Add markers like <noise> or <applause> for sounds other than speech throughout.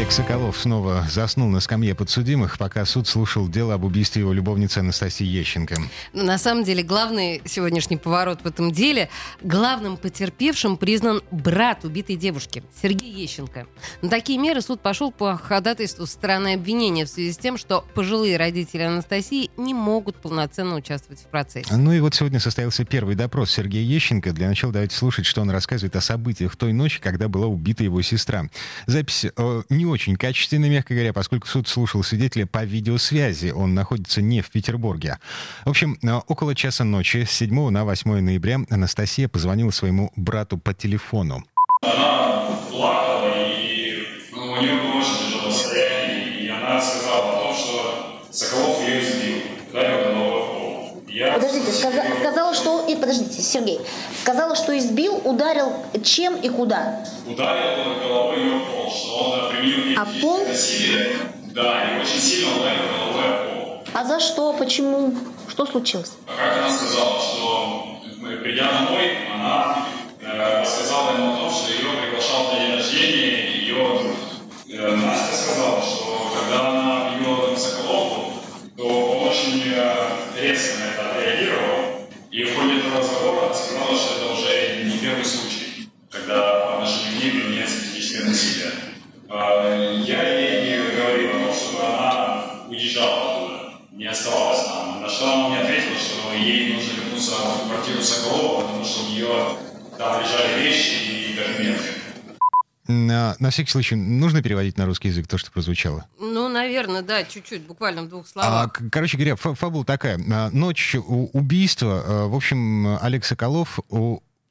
Олег Соколов снова заснул на скамье подсудимых, пока суд слушал дело об убийстве его любовницы Анастасии Ещенко. Ну, на самом деле, главный сегодняшний поворот в этом деле, главным потерпевшим признан брат убитой девушки, Сергей Ещенко. На такие меры суд пошел по ходатайству стороны обвинения в связи с тем, что пожилые родители Анастасии не могут полноценно участвовать в процессе. Ну и вот сегодня состоялся первый допрос Сергея Ещенко. Для начала давайте слушать, что он рассказывает о событиях той ночи, когда была убита его сестра. Запись э, не очень качественный, мягко говоря, поскольку суд слушал свидетеля по видеосвязи. Он находится не в Петербурге. В общем, э, около часа ночи с 7 на 8 ноября Анастасия позвонила своему брату по телефону. Она плакала, и ну, у нее было очень тяжелое состояние, и она сказала о том, что Соколов ее избил, ударил головой в пол. Я Подождите, сказа- сказала, что... И, подождите, Сергей. Сказала, что избил, ударил чем и куда? ударил головой ее пол, что он применил ей А пол? насилие. Да, и очень сильно ударил головой о пол. А за что? Почему? Что случилось? А как она сказала, что мы, придя домой, она э, оставалась там. На что она мне ответила, что ей нужно вернуться в квартиру Соколова, потому что у нее там лежали вещи и документы. На, на всякий случай, нужно переводить на русский язык то, что прозвучало? Ну, наверное, да, чуть-чуть, буквально в двух А, словах. к- короче говоря, фа- фабула такая. А, Ночь убийства, а, в общем, Олег Соколов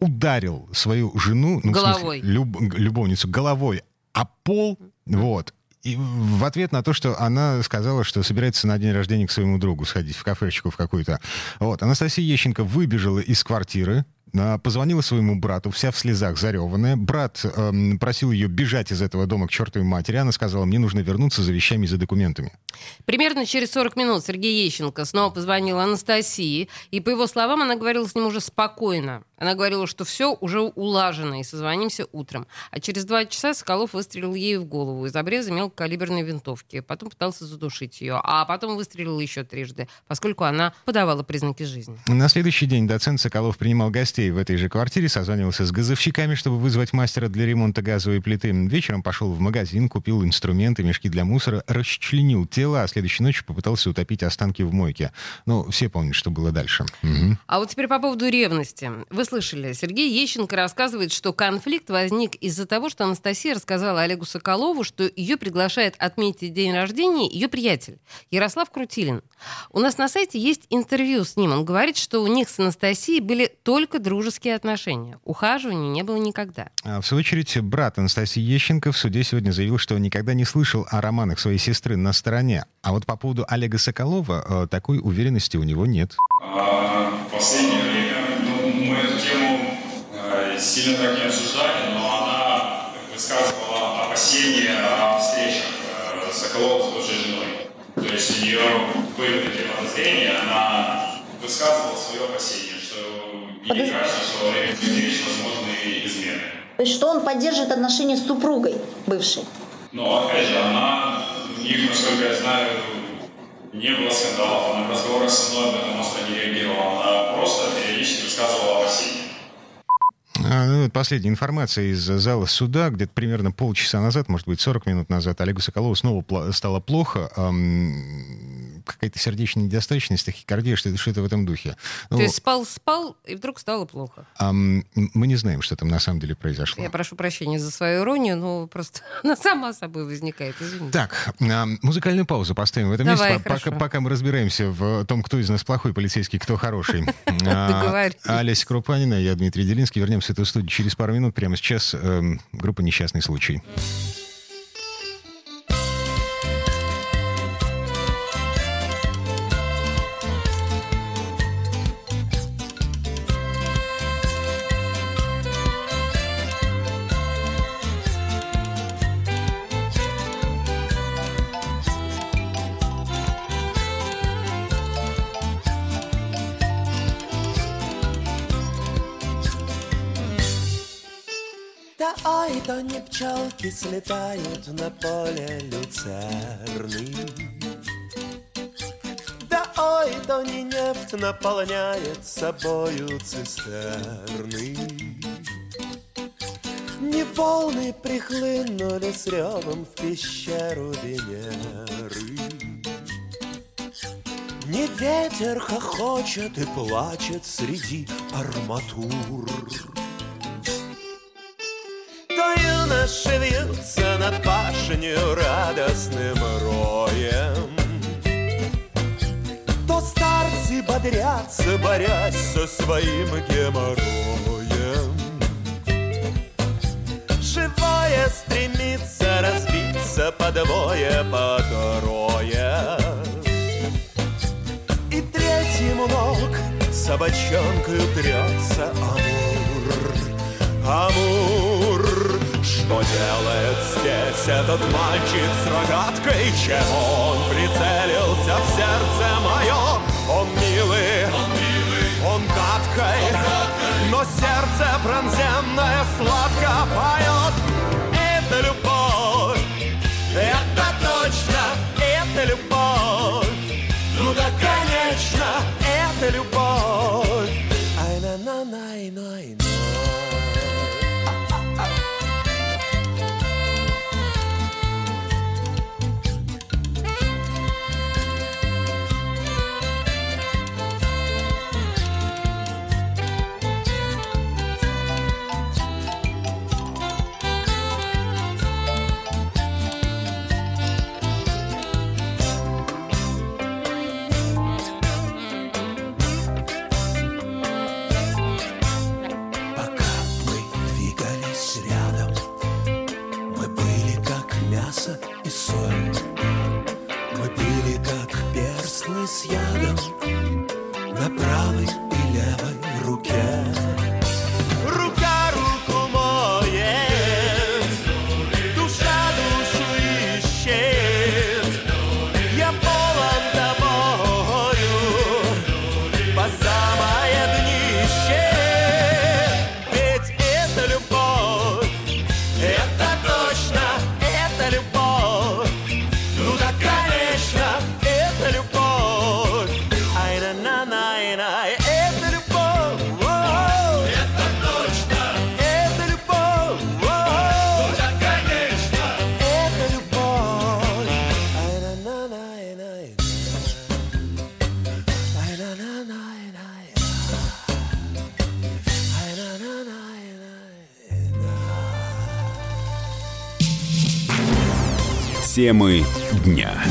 ударил свою жену, ну, в смысле, Головой. люб- любовницу, головой о пол, вот. И в ответ на то, что она сказала, что собирается на день рождения к своему другу сходить в кафешечку в какую-то. Вот. Анастасия Ещенко выбежала из квартиры, а, позвонила своему брату, вся в слезах, зареванная. Брат эм, просил ее бежать из этого дома к чертовой матери. Она сказала, мне нужно вернуться за вещами и за документами. Примерно через 40 минут Сергей Ещенко снова позвонил Анастасии, и, по его словам, она говорила с ним уже спокойно. Она говорила, что все уже улажено, и созвонимся утром. А через два часа Соколов выстрелил ей в голову из обреза мелкокалиберной винтовки. Потом пытался задушить ее, а потом выстрелил еще трижды, поскольку она подавала признаки жизни. На следующий день доцент Соколов принимал гостей в этой же квартире, созванивался с газовщиками, чтобы вызвать мастера для ремонта газовой плиты. Вечером пошел в магазин, купил инструменты, мешки для мусора, расчленил тело, а следующей ночью попытался утопить останки в мойке. Ну, все помнят, что было дальше. Мгм. А вот теперь по поводу ревности. Вы слышали, Сергей Ещенко рассказывает, что конфликт возник из-за того, что Анастасия рассказала Олегу Соколову, что ее приглашает отметить день рождения ее приятель Ярослав Крутилин. У нас на сайте есть интервью с ним. Он говорит, что у них с Анастасией были только дружеские отношения. Ухаживания не было никогда. А В свою очередь, брат Анастасии Ещенко в суде сегодня заявил, что никогда не слышал о романах своей сестры на стороне. А вот по поводу Олега Соколова э, такой уверенности у него нет. А последнее время сильно так не обсуждали, но она высказывала опасения о встречах э, Соколова с бывшей женой. То есть у нее были такие подозрения, она высказывала свое опасение, что Подоз- кажется, что время встреч возможны измены. То есть, что он поддерживает отношения с супругой бывшей? Но опять же, она, у них, насколько я знаю, не было скандалов, она в разговорах со мной об этом остро не реагировала, она просто периодически высказывала опасения. А, ну, последняя информация из зала суда, где-то примерно полчаса назад, может быть, 40 минут назад, Олегу Соколову снова пла- стало плохо. ам, какая-то сердечная недостаточность, тахикардия, что-то, что-то в этом духе. Ну, То есть спал-спал, и вдруг стало плохо. ам, мы не знаем, что там на самом деле произошло. Я прошу прощения за свою иронию, но просто <laughs> она сама собой возникает, извините. Так, музыкальную паузу поставим в этом Давай, месте, пока, пока мы разбираемся в том, кто из нас плохой полицейский, кто хороший. <laughs> А. Олеся Крупанина, я Дмитрий Делинский. Вернемся в эту студию через пару минут. Прямо сейчас группа «Несчастный случай». Да ой, то не пчелки слетают на поле люцерны. Да ой, то не нефть наполняет собою цистерны. Не волны прихлынули с ревом в пещеру Венеры. Не ветер хохочет и плачет среди арматур. Вьются над пашню радостным роем, То старцы бодрятся, борясь со своим геморроем. Живое стремится разбиться по двое, по трое. И третьему ног собачонкой трется Амур. Амур, что делает здесь этот мальчик с рогаткой? Чем он прицелился в сердце мое? Он милый, он, милый, он гадкой, но сердце пронзенное сладко поет. Это любовь, с ядом на правой и левой руке. Темы дня.